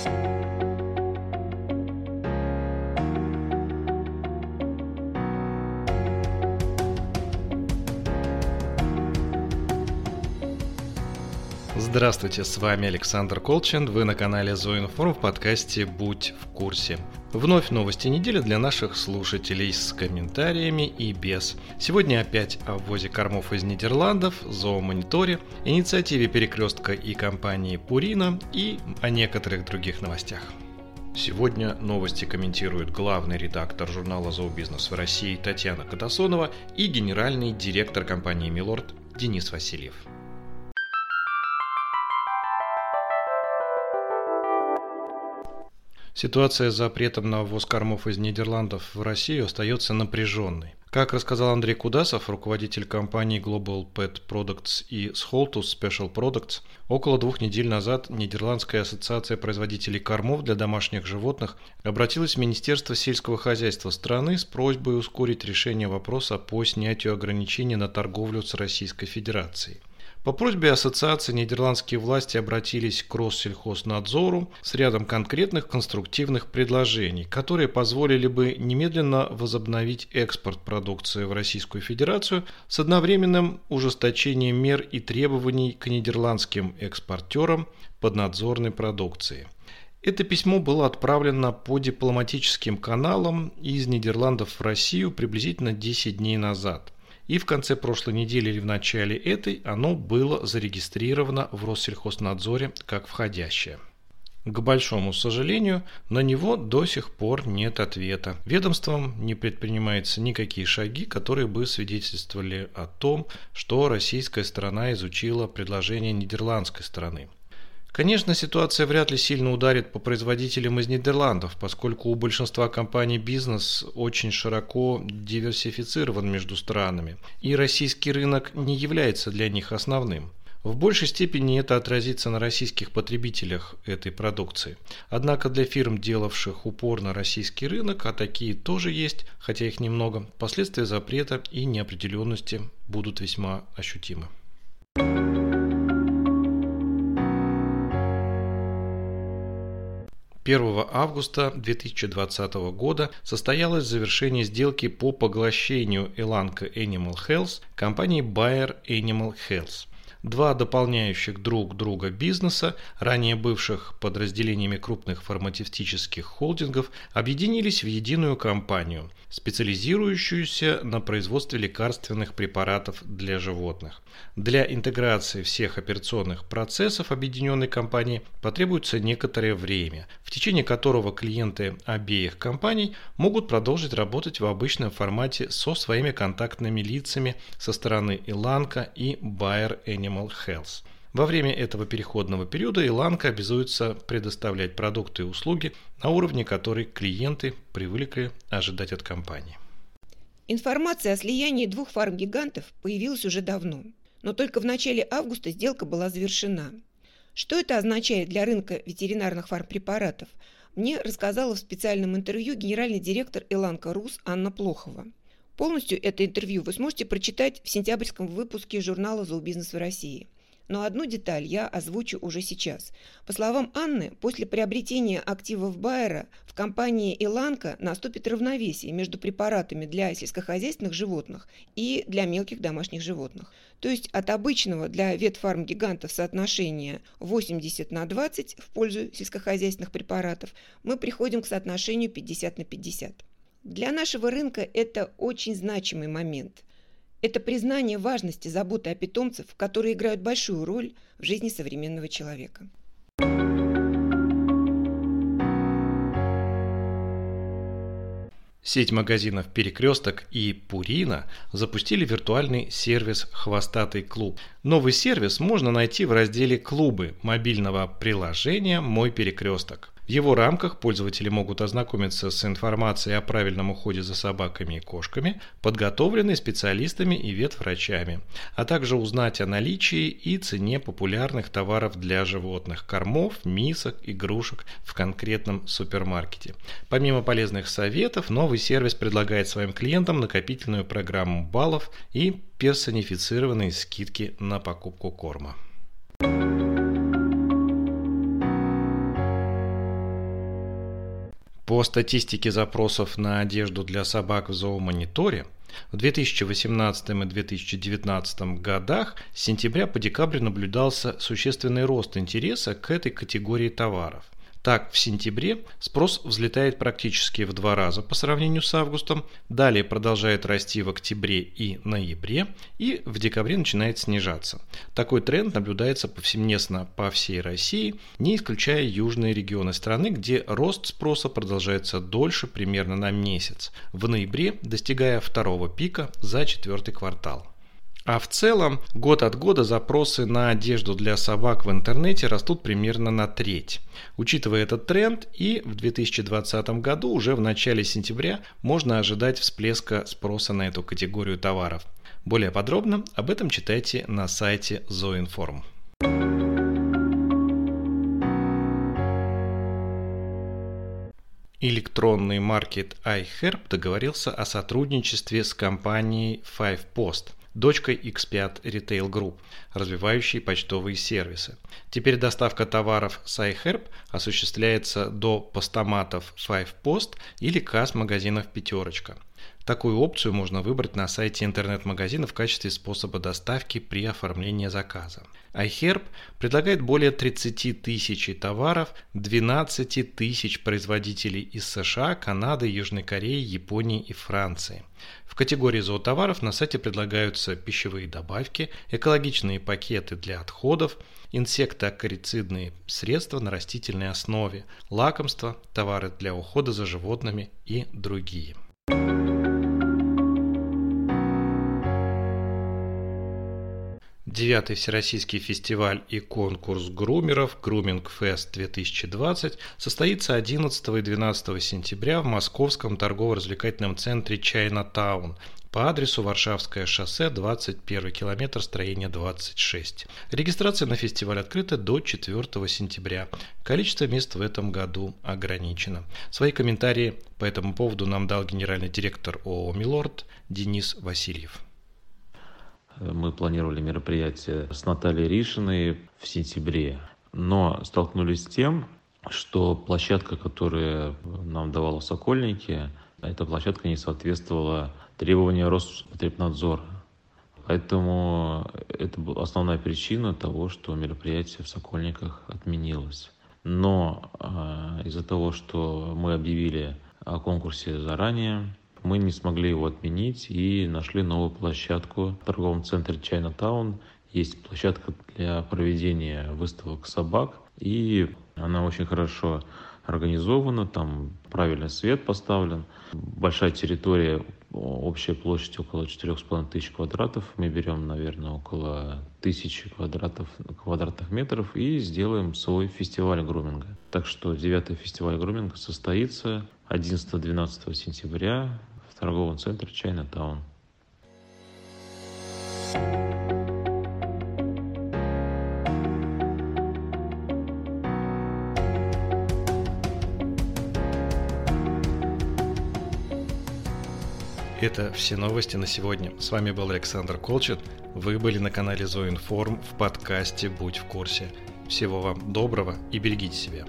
Podcast. Здравствуйте, с вами Александр Колчин, вы на канале Зоинформ в подкасте «Будь в курсе». Вновь новости недели для наших слушателей с комментариями и без. Сегодня опять о ввозе кормов из Нидерландов, зоомониторе, инициативе перекрестка и компании Пурина и о некоторых других новостях. Сегодня новости комментируют главный редактор журнала «Зообизнес» в России Татьяна Катасонова и генеральный директор компании «Милорд» Денис Васильев. Ситуация с запретом на ввоз кормов из Нидерландов в Россию остается напряженной. Как рассказал Андрей Кудасов, руководитель компании Global Pet Products и Scholtus Special Products, около двух недель назад Нидерландская ассоциация производителей кормов для домашних животных обратилась в Министерство сельского хозяйства страны с просьбой ускорить решение вопроса по снятию ограничений на торговлю с Российской Федерацией. По просьбе ассоциации нидерландские власти обратились к Россельхознадзору с рядом конкретных конструктивных предложений, которые позволили бы немедленно возобновить экспорт продукции в Российскую Федерацию с одновременным ужесточением мер и требований к нидерландским экспортерам поднадзорной продукции. Это письмо было отправлено по дипломатическим каналам из Нидерландов в Россию приблизительно 10 дней назад – и в конце прошлой недели или в начале этой оно было зарегистрировано в Россельхознадзоре как входящее. К большому сожалению, на него до сих пор нет ответа. Ведомством не предпринимаются никакие шаги, которые бы свидетельствовали о том, что российская сторона изучила предложение нидерландской стороны – Конечно, ситуация вряд ли сильно ударит по производителям из Нидерландов, поскольку у большинства компаний бизнес очень широко диверсифицирован между странами, и российский рынок не является для них основным. В большей степени это отразится на российских потребителях этой продукции. Однако для фирм, делавших упор на российский рынок, а такие тоже есть, хотя их немного, последствия запрета и неопределенности будут весьма ощутимы. 1 августа 2020 года состоялось завершение сделки по поглощению Elanco Animal Health компанией Bayer Animal Health два дополняющих друг друга бизнеса, ранее бывших подразделениями крупных фармацевтических холдингов, объединились в единую компанию, специализирующуюся на производстве лекарственных препаратов для животных. Для интеграции всех операционных процессов объединенной компании потребуется некоторое время, в течение которого клиенты обеих компаний могут продолжить работать в обычном формате со своими контактными лицами со стороны Иланка и Bayer Animal Animal Health. Во время этого переходного периода Иланка обязуется предоставлять продукты и услуги на уровне, который клиенты привыкли ожидать от компании. Информация о слиянии двух фармгигантов появилась уже давно, но только в начале августа сделка была завершена. Что это означает для рынка ветеринарных фармпрепаратов, мне рассказала в специальном интервью генеральный директор Иланка Рус Анна Плохова – Полностью это интервью вы сможете прочитать в сентябрьском выпуске журнала «Зообизнес в России». Но одну деталь я озвучу уже сейчас. По словам Анны, после приобретения активов Байера в компании «Иланка» наступит равновесие между препаратами для сельскохозяйственных животных и для мелких домашних животных. То есть от обычного для ветфарм-гигантов соотношения 80 на 20 в пользу сельскохозяйственных препаратов мы приходим к соотношению 50 на 50. Для нашего рынка это очень значимый момент. Это признание важности заботы о питомцах, которые играют большую роль в жизни современного человека. Сеть магазинов «Перекресток» и «Пурина» запустили виртуальный сервис «Хвостатый клуб». Новый сервис можно найти в разделе «Клубы» мобильного приложения «Мой перекресток». Его рамках пользователи могут ознакомиться с информацией о правильном уходе за собаками и кошками, подготовленной специалистами и ветврачами, а также узнать о наличии и цене популярных товаров для животных – кормов, мисок, игрушек в конкретном супермаркете. Помимо полезных советов, новый сервис предлагает своим клиентам накопительную программу баллов и персонифицированные скидки на покупку корма. По статистике запросов на одежду для собак в зоомониторе, в 2018 и 2019 годах с сентября по декабрь наблюдался существенный рост интереса к этой категории товаров – так, в сентябре спрос взлетает практически в два раза по сравнению с августом, далее продолжает расти в октябре и ноябре, и в декабре начинает снижаться. Такой тренд наблюдается повсеместно по всей России, не исключая южные регионы страны, где рост спроса продолжается дольше, примерно на месяц, в ноябре достигая второго пика за четвертый квартал. А в целом, год от года запросы на одежду для собак в интернете растут примерно на треть. Учитывая этот тренд, и в 2020 году, уже в начале сентября, можно ожидать всплеска спроса на эту категорию товаров. Более подробно об этом читайте на сайте Zoinform. Электронный маркет iHerb договорился о сотрудничестве с компанией Five Post – дочкой X5 Retail Group, развивающей почтовые сервисы. Теперь доставка товаров с iHerb осуществляется до постаматов Five Post или касс магазинов «Пятерочка». Такую опцию можно выбрать на сайте интернет-магазина в качестве способа доставки при оформлении заказа. iHerb предлагает более 30 тысяч товаров 12 тысяч производителей из США, Канады, Южной Кореи, Японии и Франции. В категории зоотоваров на сайте предлагаются пищевые добавки, экологичные пакеты для отходов, инсектоакарицидные средства на растительной основе, лакомства, товары для ухода за животными и другие. Девятый Всероссийский фестиваль и конкурс грумеров «Груминг Фест 2020» состоится 11 и 12 сентября в Московском торгово-развлекательном центре «Чайна Таун» по адресу Варшавское шоссе, 21 километр, строение 26. Регистрация на фестиваль открыта до 4 сентября. Количество мест в этом году ограничено. Свои комментарии по этому поводу нам дал генеральный директор ООО «Милорд» Денис Васильев. Мы планировали мероприятие с Натальей Ришиной в сентябре, но столкнулись с тем, что площадка, которая нам давала Сокольники, эта площадка не соответствовала требованиям Роспотребнадзора. Поэтому это была основная причина того, что мероприятие в Сокольниках отменилось. Но э, из-за того, что мы объявили о конкурсе заранее, мы не смогли его отменить и нашли новую площадку в торговом центре Chinatown. Есть площадка для проведения выставок собак, и она очень хорошо организована, там правильный свет поставлен, большая территория, общая площадь около 4,5 тысяч квадратов. Мы берем, наверное, около тысячи квадратов, квадратных метров и сделаем свой фестиваль груминга. Так что 9 фестиваль груминга состоится 11-12 сентября торговом центре Чайна-таун. Это все новости на сегодня. С вами был Александр Колчет. Вы были на канале Зоинформ в подкасте «Будь в курсе». Всего вам доброго и берегите себя.